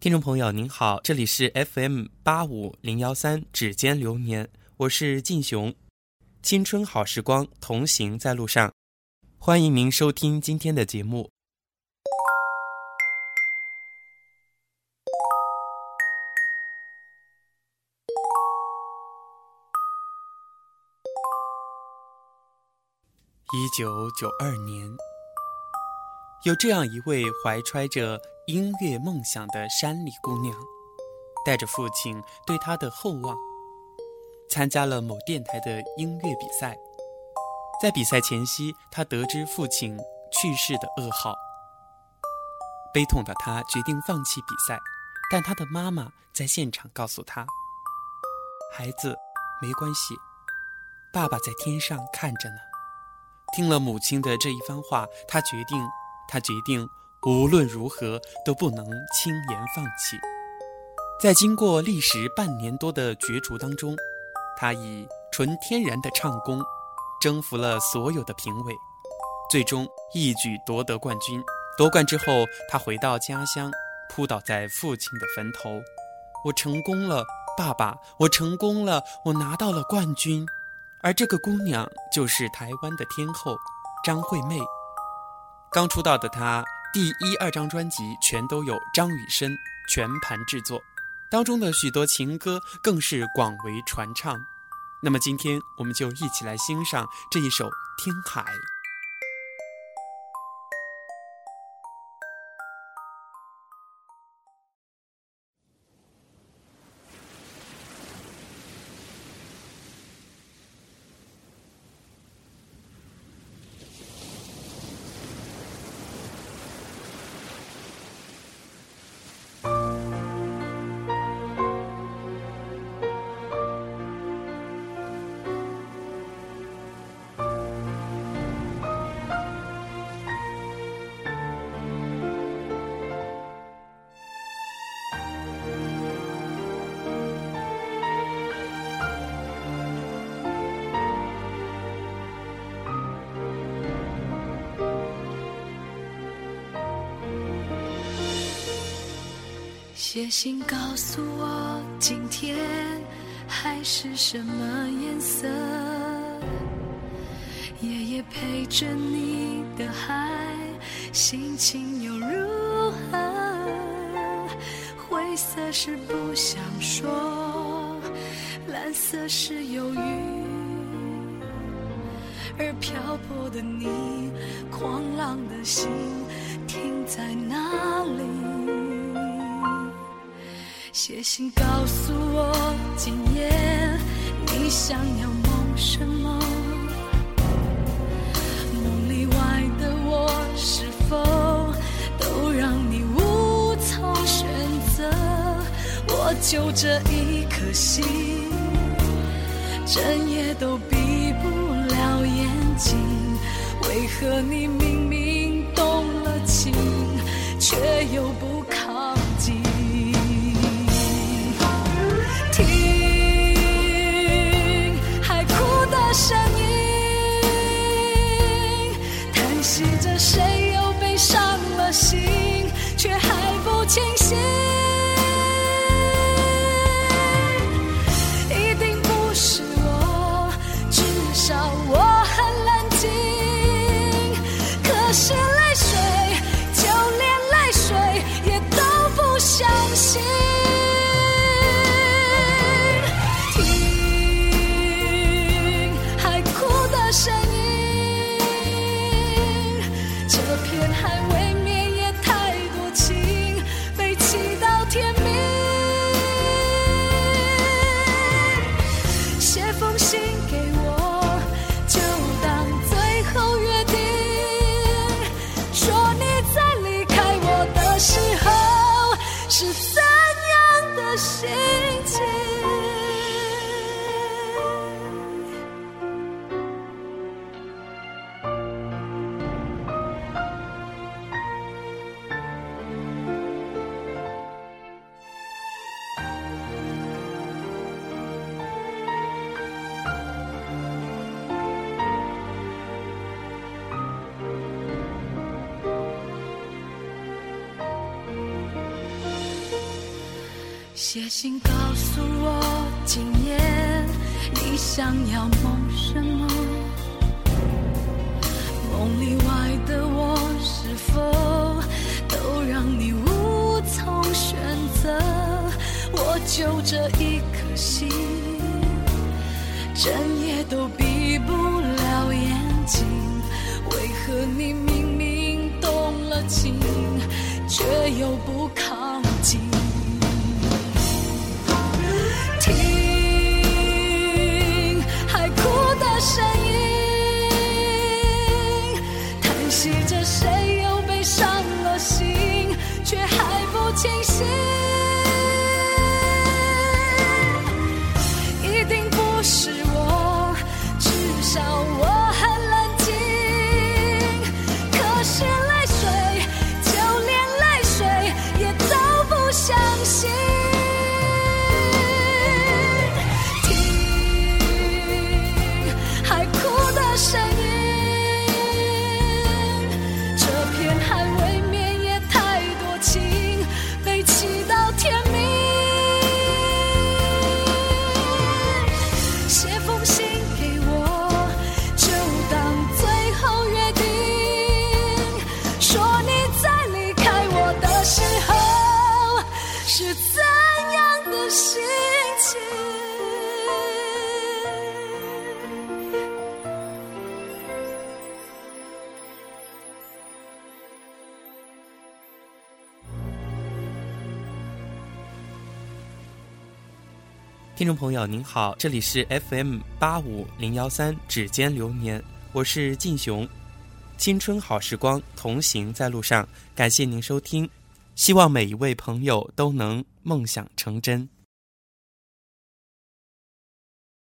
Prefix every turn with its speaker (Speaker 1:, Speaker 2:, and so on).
Speaker 1: 听众朋友您好，这里是 FM 八五零幺三指尖流年，我是晋雄，青春好时光，同行在路上，欢迎您收听今天的节目。一九九二年，有这样一位怀揣着音乐梦想的山里姑娘，带着父亲对她的厚望，参加了某电台的音乐比赛。在比赛前夕，她得知父亲去世的噩耗，悲痛的她决定放弃比赛。但她的妈妈在现场告诉她：“孩子，没关系，爸爸在天上看着呢。”听了母亲的这一番话，她决定，她决定无论如何都不能轻言放弃。在经过历时半年多的角逐当中，他以纯天然的唱功征服了所有的评委，最终一举夺得冠军。夺冠之后，他回到家乡，扑倒在父亲的坟头：“我成功了，爸爸！我成功了，我拿到了冠军。”而这个姑娘就是台湾的天后张惠妹。刚出道的她，第一、二张专辑全都有张雨生全盘制作，当中的许多情歌更是广为传唱。那么今天我们就一起来欣赏这一首《听海》。
Speaker 2: 写信告诉我，今天海是什么颜色？夜夜陪着你的海，心情又如何？灰色是不想说，蓝色是忧郁，而漂泊的你，狂浪的心停在哪里？写信告诉我，今夜你想要梦什么？梦里外的我，是否都让你无从选择？我就这一颗心，整夜都闭不了眼睛。为何你明明动了情，却又不都不相信。写信告诉我，今夜你想要梦什么？梦里外的我，是否都让你无从选择？我就这一颗心，整夜都闭不了眼睛。为何你明明动了情，却又不相信。是怎样的心情？
Speaker 1: 听众朋友您好，这里是 FM 八五零幺三指尖流年，我是晋雄，青春好时光，同行在路上，感谢您收听，希望每一位朋友都能梦想成真。